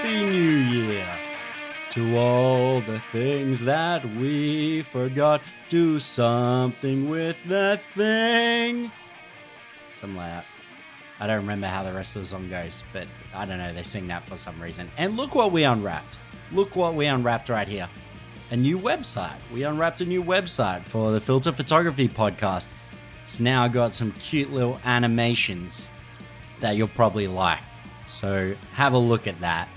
Happy New Year. To all the things that we forgot, do something with that thing. Something like that. I don't remember how the rest of the song goes, but I don't know. They sing that for some reason. And look what we unwrapped. Look what we unwrapped right here. A new website. We unwrapped a new website for the Filter Photography podcast. It's now got some cute little animations that you'll probably like. So have a look at that.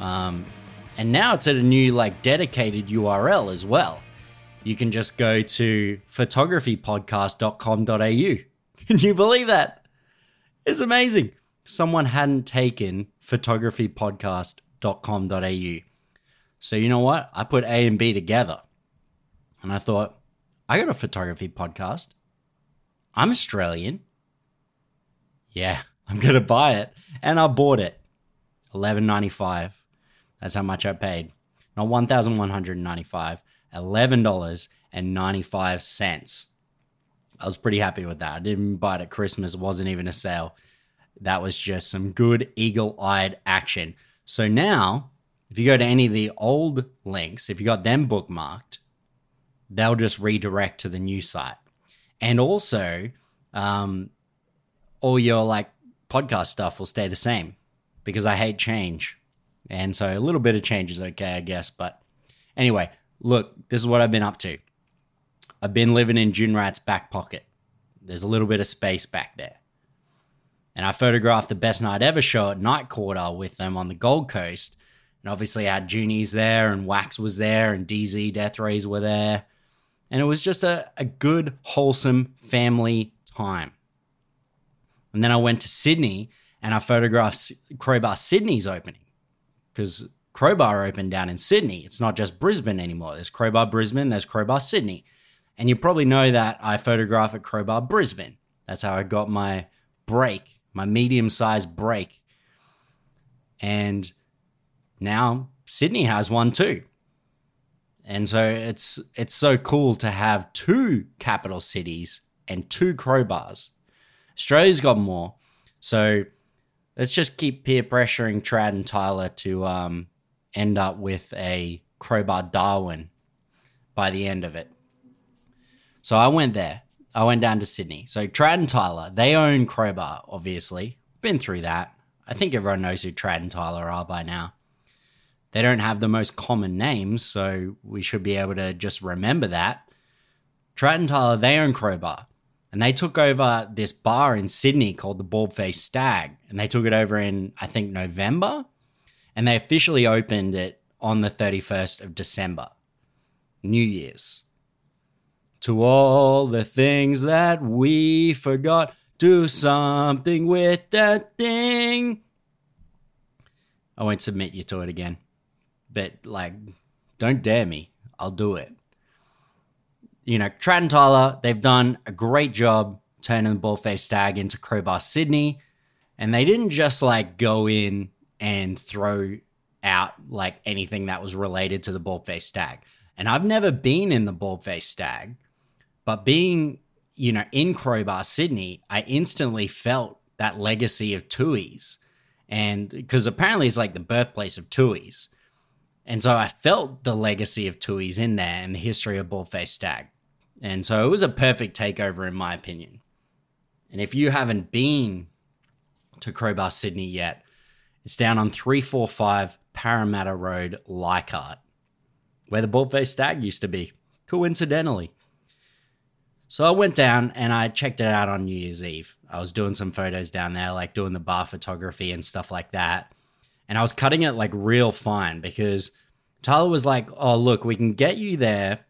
Um, and now it's at a new like dedicated URL as well. You can just go to photographypodcast.com.au. Can you believe that? It's amazing. Someone hadn't taken photographypodcast.com.au. So you know what? I put A and B together. And I thought, I got a photography podcast. I'm Australian. Yeah, I'm gonna buy it. And I bought it. Eleven ninety five. That's how much I paid. Not one thousand one hundred and ninety five. Eleven dollars and ninety five cents. I was pretty happy with that. I didn't buy it at Christmas. It wasn't even a sale. That was just some good eagle eyed action. So now, if you go to any of the old links, if you got them bookmarked, they'll just redirect to the new site. And also, um, all your like podcast stuff will stay the same because I hate change. And so a little bit of change is okay, I guess. But anyway, look, this is what I've been up to. I've been living in Dune Rat's back pocket. There's a little bit of space back there. And I photographed the best night ever show at Night Quarter with them on the Gold Coast. And obviously, I had Junies there, and WAAX was there, and DZ Deathrays were there. And it was just a, a good, wholesome family time. And then I went to Sydney and I photographed Crowbar Sydney's opening because Crowbar opened down in Sydney. It's not just Brisbane anymore. There's Crowbar Brisbane, there's Crowbar Sydney. And you probably know that I photograph at Crowbar Brisbane. That's how I got my break, my medium sized break. And now Sydney has one too. And so it's it's so cool to have two capital cities and two crowbars. Australia's got more. So let's just keep peer pressuring Trad and Tyler to um, end up with a crowbar Darwin by the end of it. So I went there. I went down to Sydney. So Trad and Tyler, they own Crowbar, obviously. Been through that. I think everyone knows who Trad and Tyler are by now. They don't have the most common names, so we should be able to just remember that. Trad and Tyler, they own Crowbar. And they took over this bar in Sydney called the Bald Face Stag. And they took it over in, I think, November. And they officially opened it on the 31st of December, New Year's. To all the things that we forgot, do something with that thing. I won't submit you to it again. But, like, don't dare me. I'll do it you know, Trad and Tyler, they've done a great job turning the Baldface Stag into Crowbar Sydney. And they didn't just like go in and throw out like anything that was related to the Baldface Stag. And I've never been in the Baldface Stag, but being, you know, in Crowbar Sydney, I instantly felt that legacy of Tui's. And because apparently it's like the birthplace of Tui's. And so I felt the legacy of Tui's in there and the history of Baldface Stag. And so it was a perfect takeover, in my opinion. And if you haven't been to Crowbar Sydney yet, it's down on 345 Parramatta Road, Leichhardt, where the Baldface Stag used to be, coincidentally. So I went down and I checked it out on New Year's Eve. I was doing some photos down there, like doing the bar photography and stuff like that. And I was cutting it like real fine because Tyler was like, Oh, look, we can get you there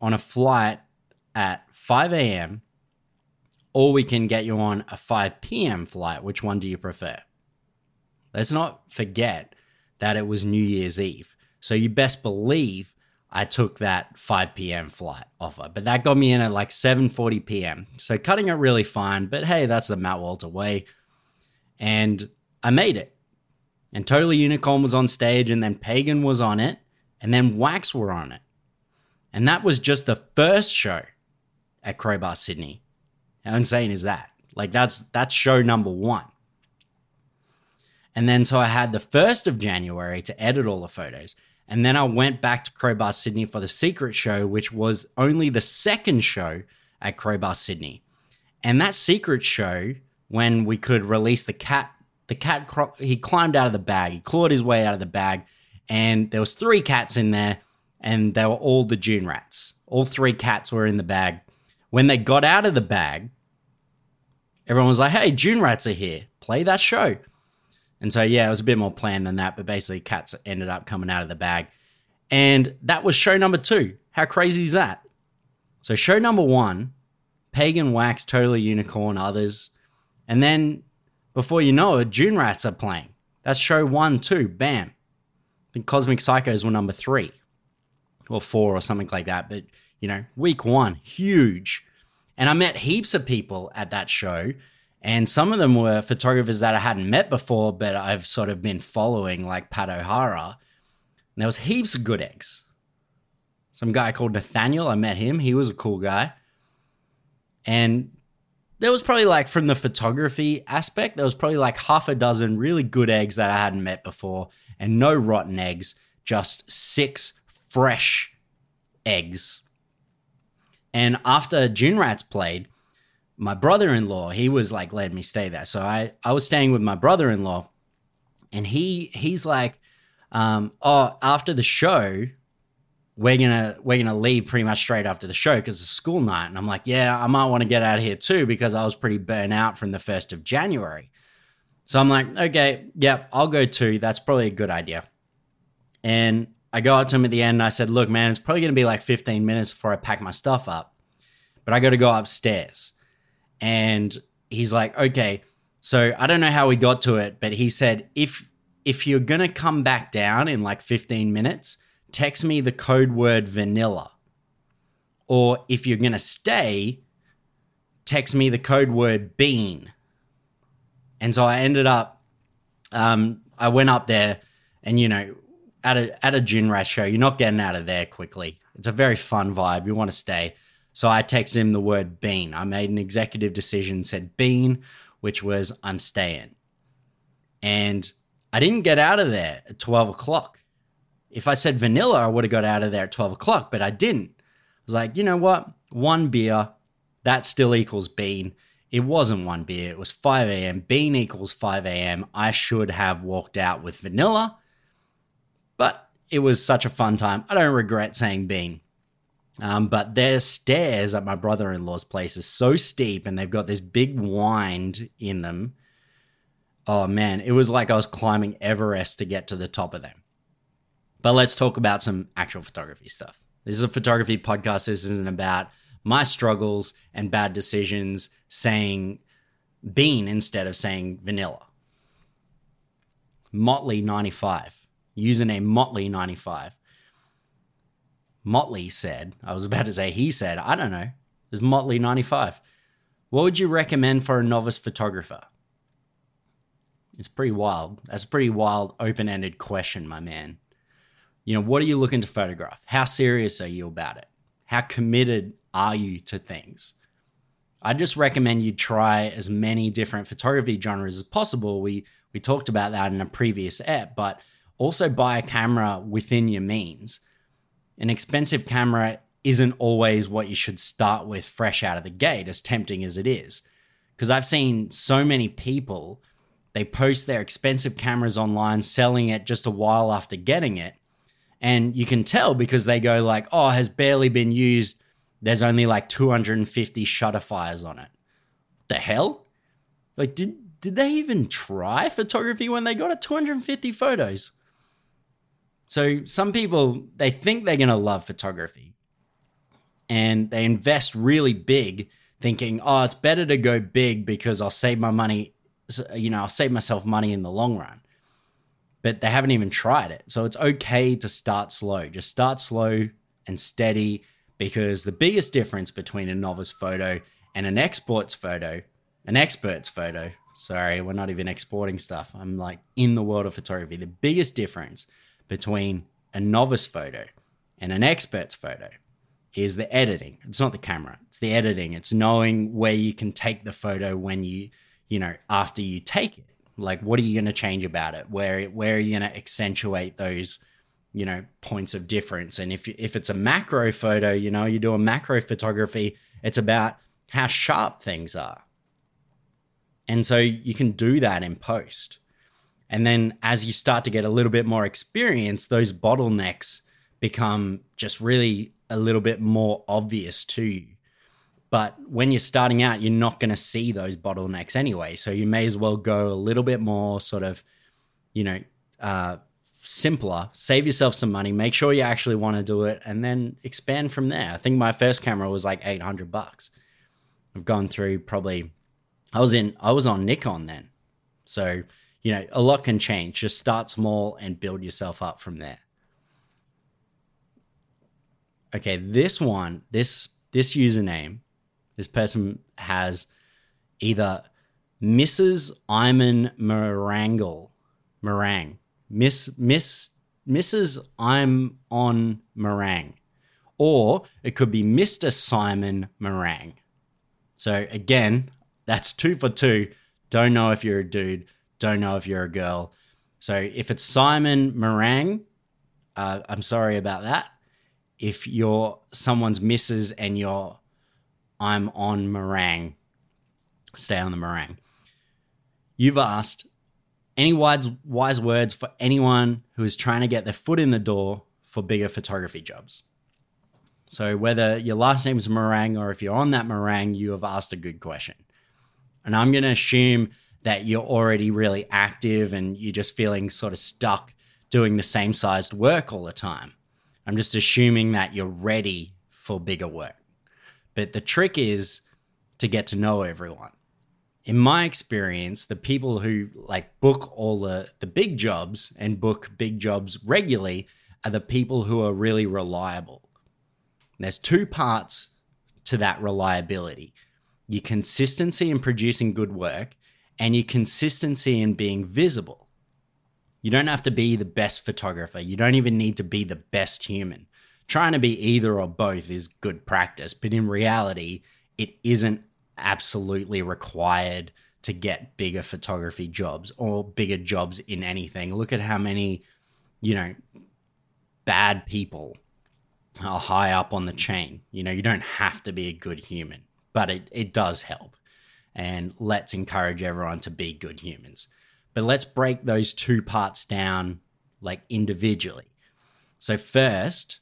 on a flight at 5 a.m. or we can get you on a 5 p.m. flight. Which one do you prefer? Let's not forget that it was New Year's Eve. So you best believe I took that 5 p.m. flight offer. But that got me in at like 7:40 p.m. So cutting it really fine, but hey, that's the Matt Walter way. And I made it. And Totally Unicorn was on stage and then Pagan was on it and then WAAX were on it. And that was just the first show at Crowbar Sydney. How insane is that? Like that's that's show number one. And then so I had the 1st of January to edit all the photos. And then I went back to Crowbar Sydney for the secret show, which was only the second show at Crowbar Sydney. And that secret show, when we could release the cat, the cat he climbed out of the bag, he clawed his way out of the bag, and there was three cats in there, and they were all the Dune Rats. All three cats were in the bag. When they got out of the bag, everyone was like, "Hey, Dune Rats are here. Play that show." And so, yeah, it was a bit more planned than that, but basically, cats ended up coming out of the bag. And that was show number two. How crazy is that? So, show number one, Pagan WAAX, Totally Unicorn, others. And then, before you know it, Dune Rats are playing. That's show one, two. Bam. I think Cosmic Psychos were number three or four or something like that. But, you know, week one, huge. And I met heaps of people at that show and some of them were photographers that I hadn't met before, but I've sort of been following, like Pat O'Hara. And there was heaps of good eggs. Some guy called Nathaniel, I met him. He was a cool guy. And there was probably like from the photography aspect, there was probably like half a dozen really good eggs that I hadn't met before, and no rotten eggs, just six fresh eggs. And after Dune Rats played, my brother-in-law he was like letting me stay there. So i i was staying with my brother-in-law and he he's like um oh after the show we're gonna we're gonna leave pretty much straight after the show because it's school night. And i'm like yeah i might want to get out of here too because i was pretty burnt out from the 1st of january. So i'm like okay yep i'll go too. That's probably a good idea. And i go up to him at the end and i said look man it's probably gonna be like 15 minutes before i pack my stuff up but i gotta go upstairs and he's like, okay, so I don't know how we got to it, but he said if if you're gonna come back down in like 15 minutes, text me the code word vanilla. Or if you're gonna stay, text me the code word bean. And so I ended up, um, I went up there, and you know, at a at a Dune Rat show, you're not getting out of there quickly. It's a very fun vibe. You want to stay. So I texted him the word bean. I made an executive decision, said bean, which was I'm staying. And I didn't get out of there at 12 o'clock. If I said vanilla, I would have got out of there at 12 o'clock, but I didn't. I was like, you know what? One beer, that still equals bean. It wasn't one beer, it was 5 a.m. Bean equals 5 a.m. I should have walked out with vanilla, but it was such a fun time. I don't regret saying bean. Um, but their stairs at my brother in law's place is so steep and they've got this big wind in them. Oh man, it was like I was climbing Everest to get to the top of them. But let's talk about some actual photography stuff. This is a photography podcast. This isn't about my struggles and bad decisions saying bean instead of saying vanilla. Motley95, username Motley95 Motley said, I was about to say he said, I don't know. It was Motley 95. What would you recommend for a novice photographer? It's pretty wild. That's a pretty wild, open ended question, my man. You know, what are you looking to photograph? How serious are you about it? How committed are you to things? I just recommend you try as many different photography genres as possible. We we talked about that in a previous app, but also buy a camera within your means an expensive camera isn't always what you should start with fresh out of the gate, as tempting as it is. Because I've seen so many people, they post their expensive cameras online, selling it just a while after getting it. And you can tell because they go like, oh, has barely been used. There's only like 250 shutter fires on it. What the hell? Like, did did they even try photography when they got it? 250 photos. So some people they think they're going to love photography and they invest really big thinking, "Oh, it's better to go big because I'll save my money, you know, I'll save myself money in the long run." But they haven't even tried it. So it's okay to start slow. Just start slow and steady because the biggest difference between a novice photo and an export's photo, an expert's photo, sorry, we're not even exporting stuff. I'm like in the world of photography. The biggest difference between a novice photo and an expert's photo is the editing. It's not the camera, it's the editing. It's knowing where you can take the photo when you, you know, after you take it. Like, what are you going to change about it? Where where are you going to accentuate those, you know, points of difference? And if if it's a macro photo, you know, you do a macro photography, it's about how sharp things are. And so you can do that in post. And then as you start to get a little bit more experience, those bottlenecks become just really a little bit more obvious to you. But when you're starting out, you're not going to see those bottlenecks anyway. So you may as well go a little bit more sort of, you know, uh, simpler, save yourself some money, make sure you actually want to do it, and then expand from there. I think my first camera was like 800 bucks. I've gone through probably, I was in, I was on Nikon then. So, you know, a lot can change. Just start small and build yourself up from there. Okay, this one, this this username this person has either Mrs. Iman Marangle, Meringue, Miss Miss Mrs. I'm on meringue, or it could be Mr. Simon Meringue. So again, that's two for two. Don't know if you're a dude. Don't know if you're a girl. So if it's Simon Meringue, uh, I'm sorry about that. If you're someone's missus and you're I'm on meringue. Stay on the meringue. You've asked any wise, wise words for anyone who is trying to get their foot in the door for bigger photography jobs. So, whether your last name is Meringue or if you're on that meringue, you have asked a good question. And I'm going to assume that you're already really active and you're just feeling sort of stuck doing the same sized work all the time. I'm just assuming that you're ready for bigger work. But the trick is to get to know everyone. In my experience, the people who like book all the, the big jobs and book big jobs regularly are the people who are really reliable. There's two parts to that reliability your consistency in producing good work and your consistency in being visible. You don't have to be the best photographer. You don't even need to be the best human trying to be either or both is good practice, but in reality, it isn't absolutely required to get bigger photography jobs or bigger jobs in anything. Look at how many, you know, bad people are high up on the chain. You know, you don't have to be a good human, but it, it does help. And let's encourage everyone to be good humans. But let's break those two parts down like individually. So, first,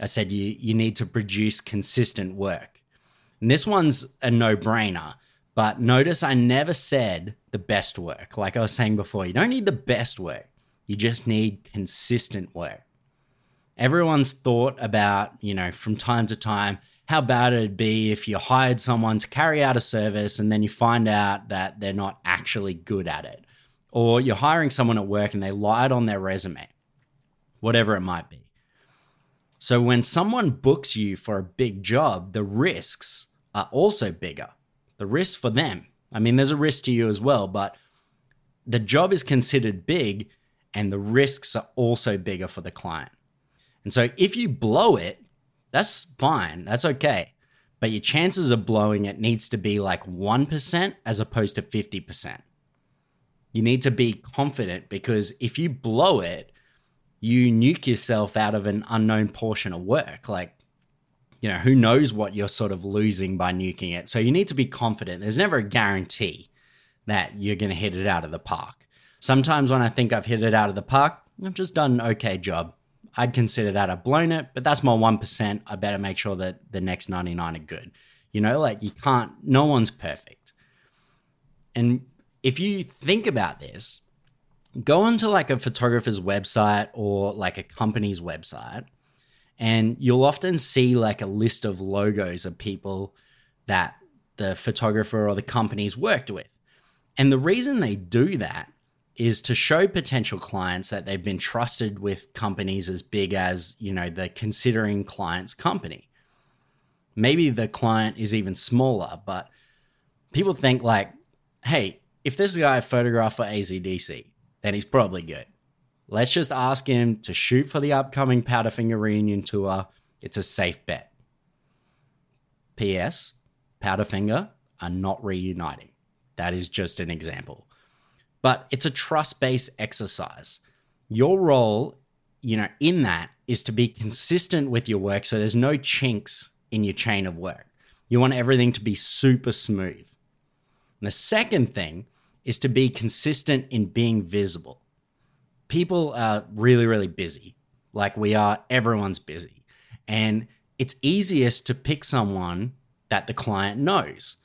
I said you you need to produce consistent work. And this one's a no-brainer, but notice I never said the best work. Like I was saying before, you don't need the best work. You just need consistent work. Everyone's thought about, you know, from time to time how bad it'd be if you hired someone to carry out a service and then you find out that they're not actually good at it. Or you're hiring someone at work and they lied on their resume, whatever it might be. So when someone books you for a big job, the risks are also bigger. The risk for them. I mean, there's a risk to you as well, but the job is considered big and the risks are also bigger for the client. And so if you blow it, that's fine. That's okay. But your chances of blowing it needs to be like 1% as opposed to 50%. You need to be confident because if you blow it, you nuke yourself out of an unknown portion of work. Like, you know, who knows what you're sort of losing by nuking it. So you need to be confident. There's never a guarantee that you're going to hit it out of the park. Sometimes when I think I've hit it out of the park, I've just done an okay job. I'd consider that I've blown it, but that's my 1%. I better make sure that the next 99 are good. You know, like you can't, no one's perfect. And if you think about this, go onto like a photographer's website or like a company's website and you'll often see like a list of logos of people that the photographer or the company's worked with. And the reason they do that is to show potential clients that they've been trusted with companies as big as, you know, the considering client's company. Maybe the client is even smaller, but people think like, hey, if this guy photographed for AC/DC, then he's probably good. Let's just ask him to shoot for the upcoming Powderfinger reunion tour. It's a safe bet. P.S. Powderfinger are not reuniting. That is just an example. But it's a trust based exercise. Your role, you know, in that is to be consistent with your work so there's no chinks in your chain of work. You want everything to be super smooth. And the second thing is to be consistent in being visible. People are really, really busy. Like we are, everyone's busy. And it's easiest to pick someone that the client knows.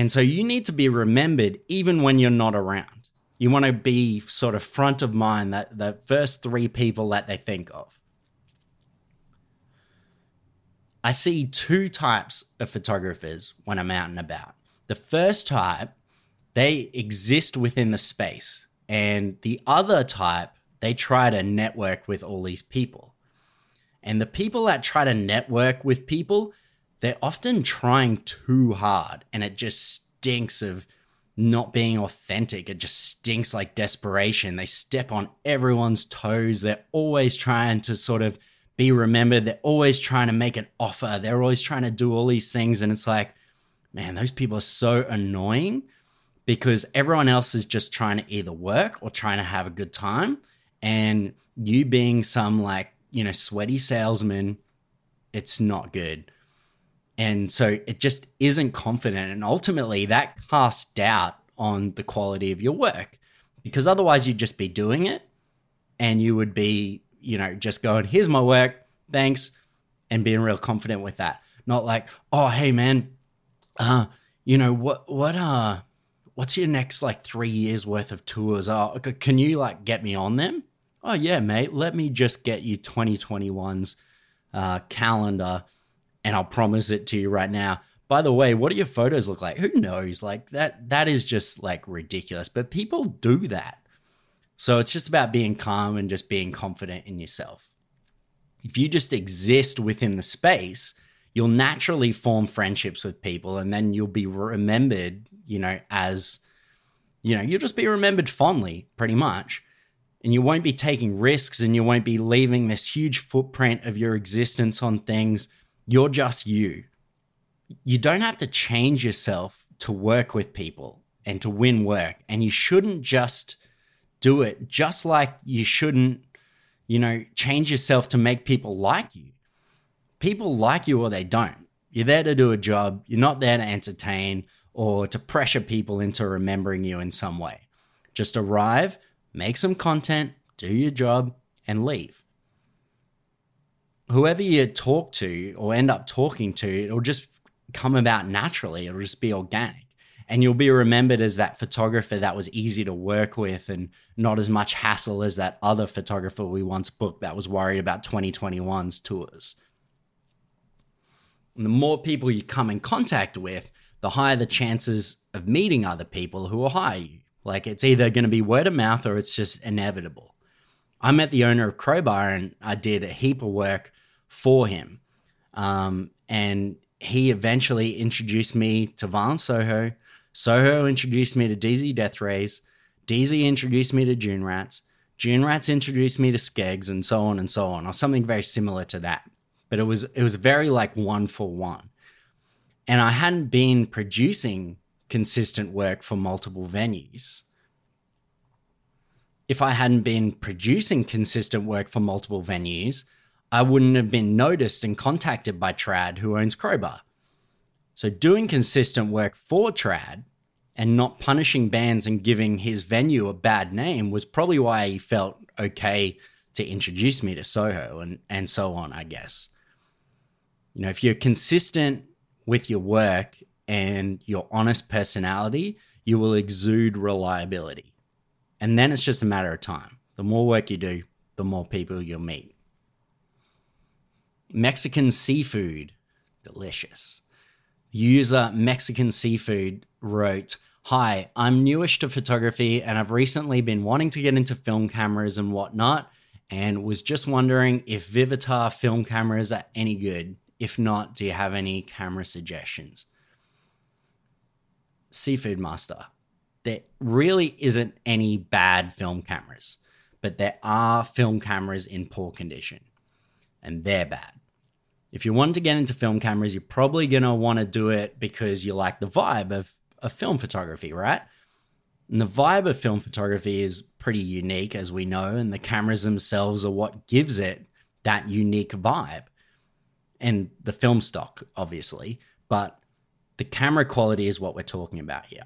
And so you need to be remembered even when you're not around. You want to be sort of front of mind that the first three people that they think of. I see two types of photographers when I'm out and about. The first type, they exist within the space, and the other type, they try to network with all these people. And the people that try to network with people, they're often trying too hard, and it just stinks of not being authentic. It just stinks like desperation. They step on everyone's toes. They're always trying to sort of be remembered. They're always trying to make an offer. They're always trying to do all these things. And it's like, man, those people are so annoying because everyone else is just trying to either work or trying to have a good time. And you being some like, you know, sweaty salesman, it's not good. And so it just isn't confident. And ultimately, that casts doubt on the quality of your work because otherwise you'd just be doing it and you would be you know, just going, here's my work, thanks, and being real confident with that. Not like, oh, hey man, uh, you know, what what uh what's your next like three years worth of tours? Oh, can you like get me on them? Oh yeah, mate. Let me just get you 2021's uh, calendar, and I'll promise it to you right now. By the way, what do your photos look like? Who knows? Like that. That is just like ridiculous. But people do that. So it's just about being calm and just being confident in yourself. If you just exist within the space, you'll naturally form friendships with people and then you'll be remembered, you know, as, you know, you'll just be remembered fondly, pretty much. And you won't be taking risks and you won't be leaving this huge footprint of your existence on things. You're just you. You don't have to change yourself to work with people and to win work. And you shouldn't just do it just like you shouldn't, you know, change yourself to make people like you. People like you or they don't. You're there to do a job, you're not there to entertain or to pressure people into remembering you in some way. Just arrive, make some content, do your job, and leave. Whoever you talk to or end up talking to, it'll just come about naturally. It'll just be organic and you'll be remembered as that photographer that was easy to work with and not as much hassle as that other photographer we once booked that was worried about 2021's tours. And the more people you come in contact with, the higher the chances of meeting other people who will hire you. Like it's either going to be word of mouth or it's just inevitable. I met the owner of Crowbar and I did a heap of work for him. Um, and he eventually introduced me to Violent Soho Soho introduced me to DZ Deathrays. DZ introduced me to Dune Rats. Dune Rats introduced me to Skegss, and so on and so on, or something very similar to that. But it was it was very like one for one. And I hadn't been producing consistent work for multiple venues. If I hadn't been producing consistent work for multiple venues, I wouldn't have been noticed and contacted by Trad, who owns Crowbar. So doing consistent work for Trad and not punishing bands and giving his venue a bad name was probably why he felt okay to introduce me to Soho and, and so on, I guess. You know, if you're consistent with your work and your honest personality, you will exude reliability. And then it's just a matter of time. The more work you do, the more people you'll meet. Mexican seafood, delicious. User Mexican Seafood wrote, Hi, I'm newish to photography and I've recently been wanting to get into film cameras and whatnot, and was just wondering if Vivitar film cameras are any good. If not, do you have any camera suggestions? Seafood Master, there really isn't any bad film cameras, but there are film cameras in poor condition, and they're bad if you want to get into film cameras, you're probably going to want to do it because you like the vibe of, of film photography, right? And the vibe of film photography is pretty unique, as we know, and the cameras themselves are what gives it that unique vibe. And the film stock, obviously, but the camera quality is what we're talking about here.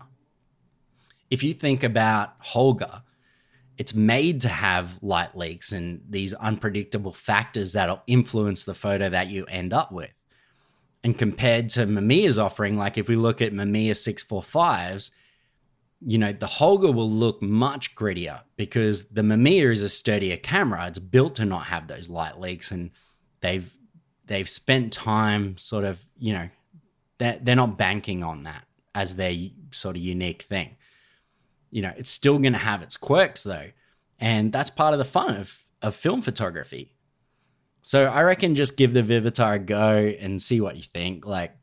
If you think about Holga, it's made to have light leaks and these unpredictable factors that'll influence the photo that you end up with. And compared to Mamiya's offering, like if we look at Mamiya 645s, you know, the Holga will look much grittier because the Mamiya is a sturdier camera. It's built to not have those light leaks and they've they've spent time sort of, you know, they're, they're not banking on that as their sort of unique thing you know, it's still going to have its quirks though. And that's part of the fun of, of film photography. So I reckon just give the Vivitar a go and see what you think. Like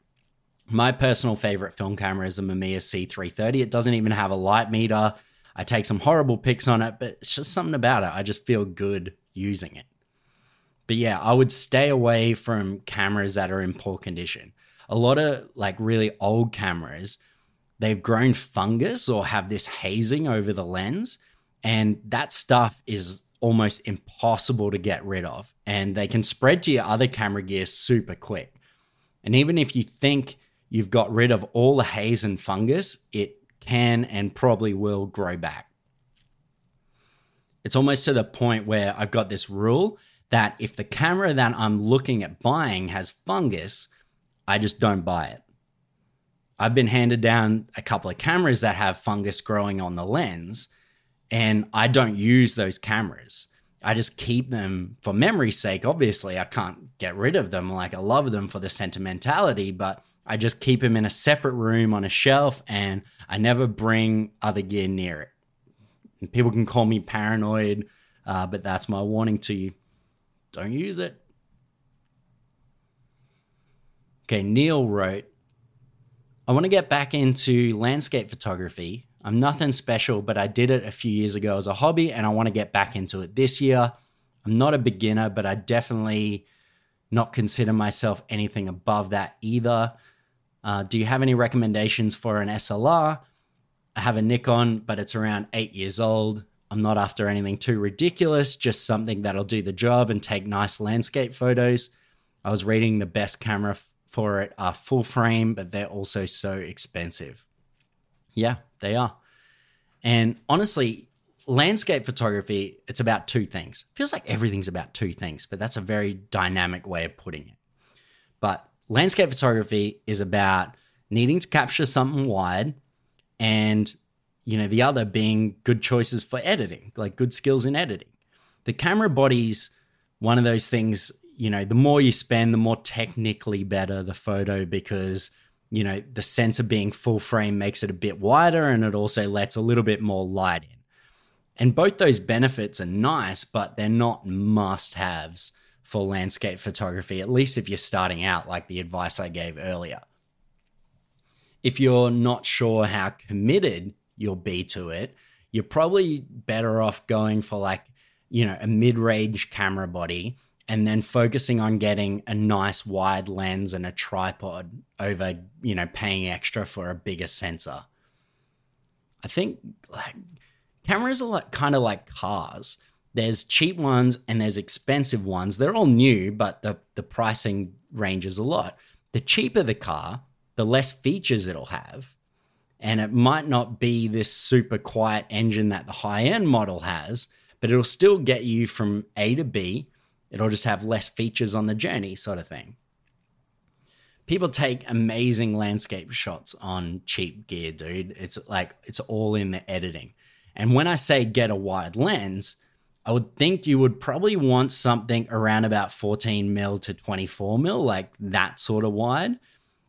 my personal favorite film camera is a Mamiya C330. It doesn't even have a light meter. I take some horrible pics on it, but it's just something about it. I just feel good using it. But yeah, I would stay away from cameras that are in poor condition. A lot of like really old cameras they've grown fungus or have this hazing over the lens. And that stuff is almost impossible to get rid of. And they can spread to your other camera gear super quick. And even if you think you've got rid of all the haze and fungus, it can and probably will grow back. It's almost to the point where I've got this rule that if the camera that I'm looking at buying has fungus, I just don't buy it. I've been handed down a couple of cameras that have fungus growing on the lens, and I don't use those cameras. I just keep them for memory's sake. Obviously, I can't get rid of them. Like, I love them for the sentimentality, but I just keep them in a separate room on a shelf and I never bring other gear near it. And people can call me paranoid, uh, but that's my warning to you. Don't use it. Okay, Neil wrote, I want to get back into landscape photography. I'm nothing special, but I did it a few years ago as a hobby and I want to get back into it this year. I'm not a beginner, but I definitely not consider myself anything above that either. Uh, do you have any recommendations for an SLR? I have a Nikon, but it's around eight years old. I'm not after anything too ridiculous, just something that'll do the job and take nice landscape photos. I was reading the best camera for it are full frame, but they're also so expensive. Yeah, they are. And honestly, landscape photography, it's about two things. It feels like everything's about two things, but that's a very dynamic way of putting it. But landscape photography is about needing to capture something wide and you know the other being good choices for editing, like good skills in editing. The camera body's one of those things you know, the more you spend, the more technically better the photo because, you know, the sensor being full frame makes it a bit wider and it also lets a little bit more light in. And both those benefits are nice, but they're not must haves for landscape photography, at least if you're starting out, like the advice I gave earlier. If you're not sure how committed you'll be to it, you're probably better off going for like, you know, a mid range camera body and then focusing on getting a nice wide lens and a tripod over, you know, paying extra for a bigger sensor. I think like cameras are like kind of like cars. There's cheap ones and there's expensive ones. They're all new, but the, the pricing ranges a lot. The cheaper the car, the less features it'll have. And it might not be this super quiet engine that the high end model has, but it'll still get you from A to B It'll just have less features on the journey, sort of thing. People take amazing landscape shots on cheap gear, dude. It's like it's all in the editing. And when I say get a wide lens, I would think you would probably want something around about 14 mil to 24 mil, like that sort of wide.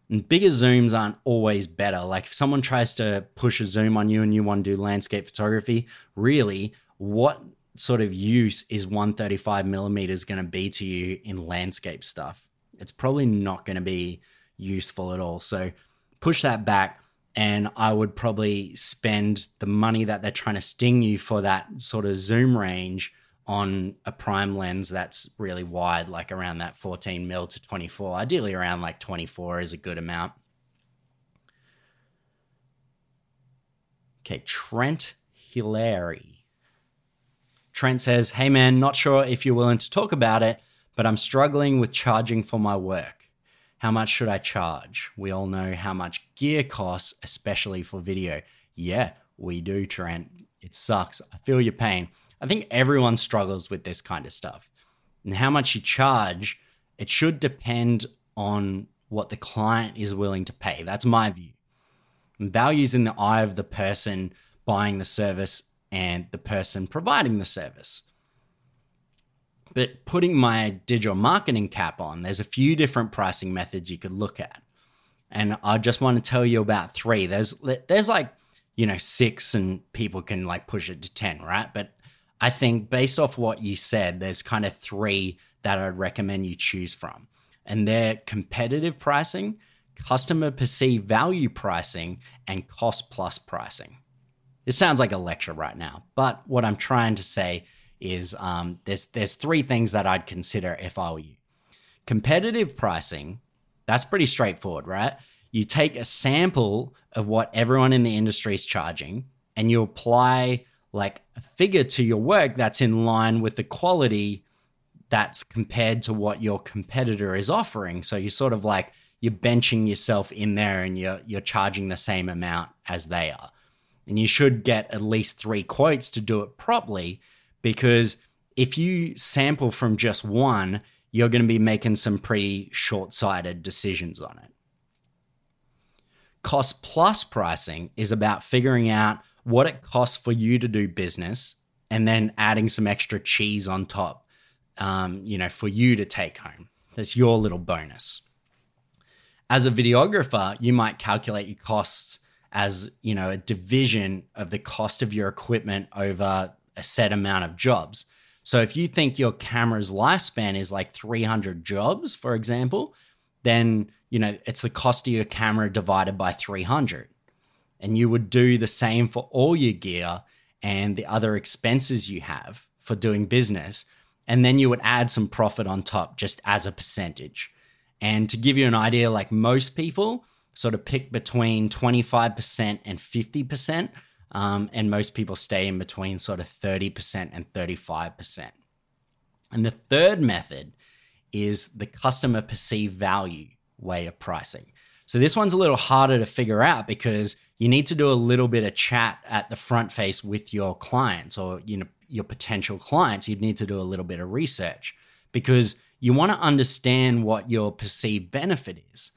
And bigger zooms aren't always better. Like if someone tries to push a zoom on you and you want to do landscape photography, really, what sort of use is 135 millimeters going to be to you in landscape stuff? It's probably not going to be useful at all. So push that back. And I would probably spend the money that they're trying to sting you for that sort of zoom range on a prime lens that's really wide, like around that 14 mil to 24. Ideally, around like 24 is a good amount. Okay, Trent Hilary. Trent says, Hey man, not sure if you're willing to talk about it, but I'm struggling with charging for my work. How much should I charge? We all know how much gear costs, especially for video. Yeah, we do, Trent. It sucks. I feel your pain. I think everyone struggles with this kind of stuff. And how much you charge, it should depend on what the client is willing to pay. That's my view. Values in the eye of the person buying the service and the person providing the service. But putting my digital marketing cap on, there's a few different pricing methods you could look at. And I just want to tell you about three. There's there's like, you know, six and people can like push it to 10, right? But I think based off what you said, there's kind of three that I'd recommend you choose from. And they're competitive pricing, customer perceived value pricing, and cost plus pricing. This sounds like a lecture right now, but what I'm trying to say is um, there's there's three things that I'd consider if I were you. Competitive pricing, that's pretty straightforward, right? You take a sample of what everyone in the industry is charging, and you apply like a figure to your work that's in line with the quality that's compared to what your competitor is offering. So you sort of like you're benching yourself in there and you're you're charging the same amount as they are. And you should get at least 3 quotes to do it properly because if you sample from just one, you're going to be making some pretty short-sighted decisions on it. Cost plus pricing is about figuring out what it costs for you to do business and then adding some extra cheese on top, um, you know, for you to take home. That's your little bonus. As a videographer, you might calculate your costs as, you know, a division of the cost of your equipment over a set amount of jobs. So if you think your camera's lifespan is like 300 jobs, for example, then, you know, it's the cost of your camera divided by 300 and you would do the same for all your gear and the other expenses you have for doing business. And then you would add some profit on top just as a percentage. And to give you an idea, like most people sort of pick between 25% and 50%. Um, and most people stay in between sort of 30% and 35%. And the third method is the customer perceived value way of pricing. So this one's a little harder to figure out because you need to do a little bit of chat at the front face with your clients or you know your potential clients. You'd need to do a little bit of research because you want to understand what your perceived benefit is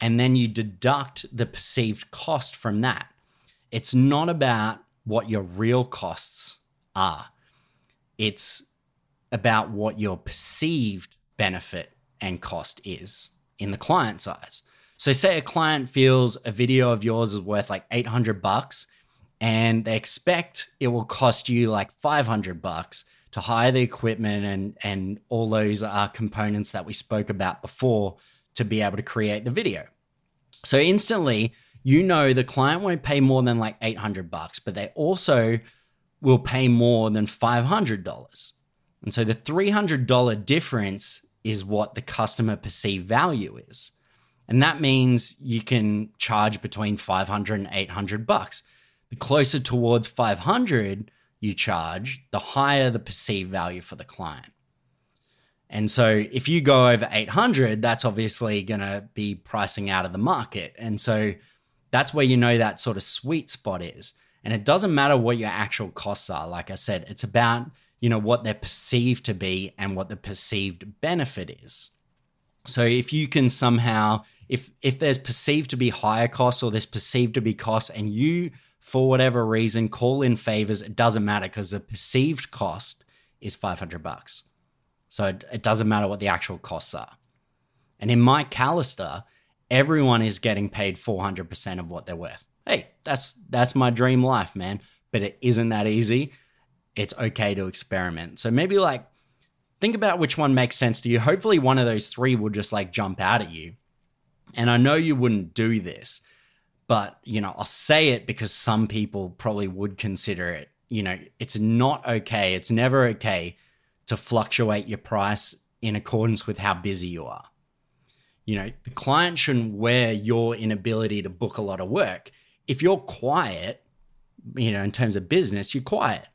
and then you deduct the perceived cost from that. It's not about what your real costs are. It's about what your perceived benefit and cost is in the client's eyes. So say a client feels a video of yours is worth like 800 bucks and they expect it will cost you like 500 bucks to hire the equipment and and all those uh, components that we spoke about before to be able to create the video. So instantly, you know the client won't pay more than like 800 bucks, but they also will pay more than $500. And so the $300 difference is what the customer perceived value is. And that means you can charge between 500 and 800 bucks. The closer towards 500 you charge, the higher the perceived value for the client. And so if you go over 800, that's obviously going to be pricing out of the market. And so that's where you know that sort of sweet spot is. And it doesn't matter what your actual costs are. Like I said, it's about, you know, what they're perceived to be and what the perceived benefit is. So if you can somehow if if there's perceived to be higher costs or there's perceived to be costs and you for whatever reason call in favors it doesn't matter because the perceived cost is 500 bucks so it, it, doesn't matter what the actual costs are. And in mike callister everyone is getting paid 400% of what they're worth. Hey that's that's my dream life man. But it isn't that easy. It's okay to experiment. So maybe like think about which one makes sense to you. Hopefully one of those three will just like jump out at you. And I know you wouldn't do this, but you know, I'll say it because some people probably would consider it. You know, it's not okay. It's never okay to fluctuate your price in accordance with how busy you are. You know, the client shouldn't wear your inability to book a lot of work. If you're quiet, you know, in terms of business, you're quiet.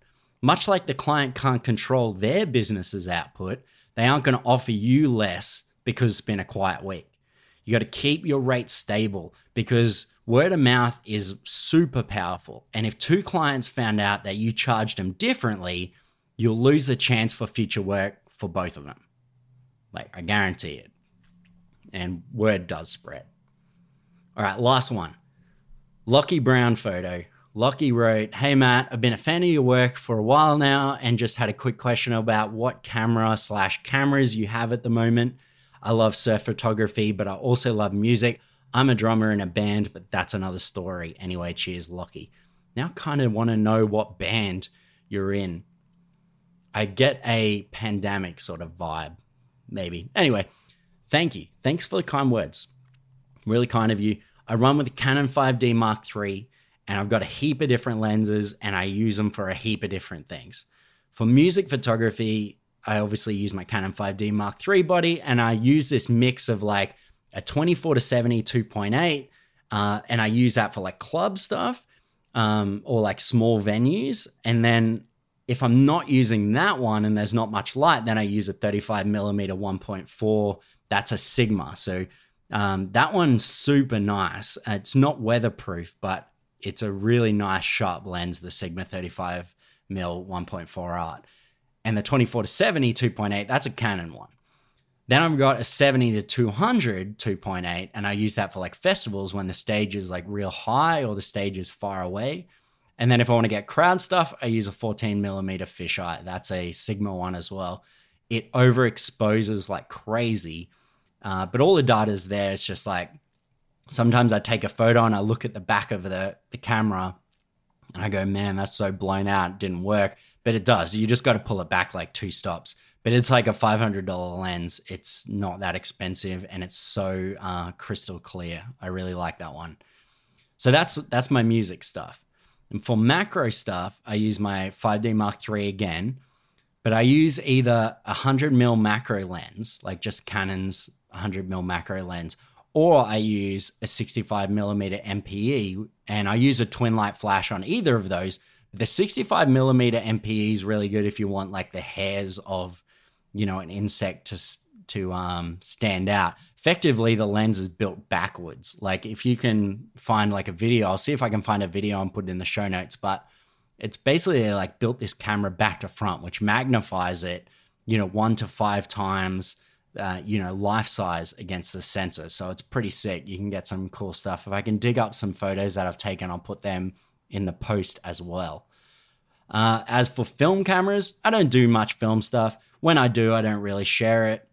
Much like the client can't control their business's output, they aren't going to offer you less because it's been a quiet week. You got to keep your rate stable because word of mouth is super powerful. And if two clients found out that you charged them differently, you'll lose the chance for future work for both of them. Like, I guarantee it. And word does spread. All right, last one. Lockie Brown photo. Lockie wrote, Hey Matt, I've been a fan of your work for a while now and just had a quick question about what camera slash cameras you have at the moment. I love surf photography, but I also love music. I'm a drummer in a band, but that's another story. Anyway, cheers, Lockie. Now, kind of want to know what band you're in. I get a pandemic sort of vibe, maybe. Anyway, thank you. Thanks for the kind words. Really kind of you. I run with a Canon 5D Mark III and I've got a heap of different lenses and I use them for a heap of different things. For music photography, I obviously use my Canon 5D Mark III body and I use this mix of like a 24 to 70 2.8 uh, and I use that for like club stuff um, or like small venues. And then if I'm not using that one and there's not much light, then I use a 35 millimeter 1.4. That's a Sigma. So um, that one's super nice. It's not weatherproof, but it's a really nice sharp lens, the Sigma 35 mil 1.4 art. And the 24 to 70 2.8, that's a Canon one. Then I've got a 70 to 200 2.8, and I use that for like festivals when the stage is like real high or the stage is far away. And then if I want to get crowd stuff, I use a 14 millimeter fisheye. That's a Sigma one as well. It overexposes like crazy, uh, but all the data is there. It's just like sometimes I take a photo and I look at the back of the, the camera and I go, man, that's so blown out. It didn't work. But it does. You just got to pull it back like two stops. But it's like a $500 lens. It's not that expensive and it's so uh, crystal clear. I really like that one. So that's that's my music stuff. And for macro stuff, I use my 5D Mark III again, but I use either a 100 mil macro lens, like just Canon's 100 mil macro lens, or I use a 65 millimeter MPE and I use a twin light flash on either of those. The 65 millimeter MPE is really good if you want like the hairs of, you know, an insect to to um, stand out. Effectively, the lens is built backwards. Like if you can find like a video, I'll see if I can find a video and put it in the show notes. But it's basically like built this camera back to front, which magnifies it, you know, one to five times uh, you know, life size against the sensor. So it's pretty sick. You can get some cool stuff. If I can dig up some photos that I've taken, I'll put them in the post as well. Uh, as for film cameras, I don't do much film stuff. When I do, I don't really share it.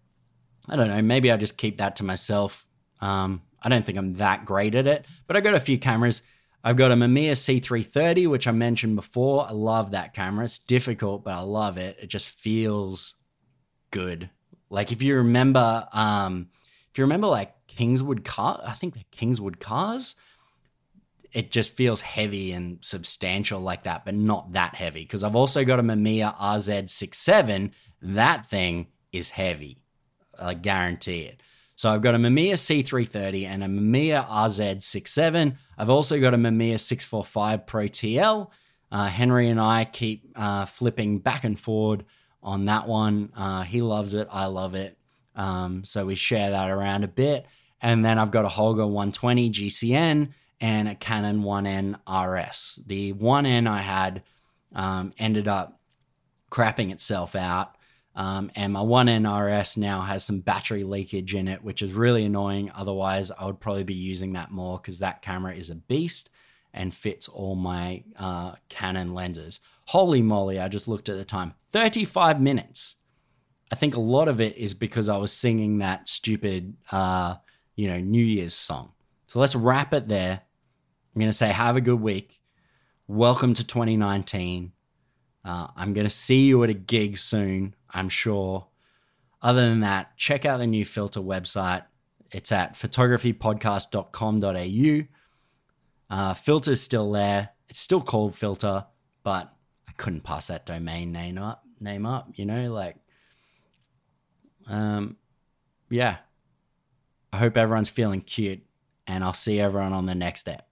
I don't know. Maybe I just keep that to myself. Um, I don't think I'm that great at it, but I got a few cameras. I've got a Mamiya C330, which I mentioned before. I love that camera. It's difficult, but I love it. It just feels good like if you remember, um, if you remember like Kingswood car, I think the Kingswood cars, it just feels heavy and substantial like that, but not that heavy. Because I've also got a Mamiya RZ67. That thing is heavy. I guarantee it. So I've got a Mamiya C330 and a Mamiya RZ67. I've also got a Mamiya 645 Pro TL. Uh, Henry and I keep uh, flipping back and forward on that one. Uh, he loves it. I love it. Um, so we share that around a bit. And then I've got a Holga 120 GCN and a Canon 1N RS. The 1N I had um, ended up crapping itself out. Um, and my 1N RS now has some battery leakage in it, which is really annoying. Otherwise, I would probably be using that more because that camera is a beast and fits all my uh, Canon lenses. Holy moly, I just looked at the time 35 minutes. I think a lot of it is because I was singing that stupid, uh, you know, New Year's song. So let's wrap it there. I'm going to say, have a good week. Welcome to 2019. Uh, I'm going to see you at a gig soon, I'm sure. Other than that, check out the new filter website. It's at photographypodcast.com.au. Uh, filter's still there. It's still called Filter, but I couldn't pass that domain name up name up you know like um yeah i hope everyone's feeling cute and i'll see everyone on the next step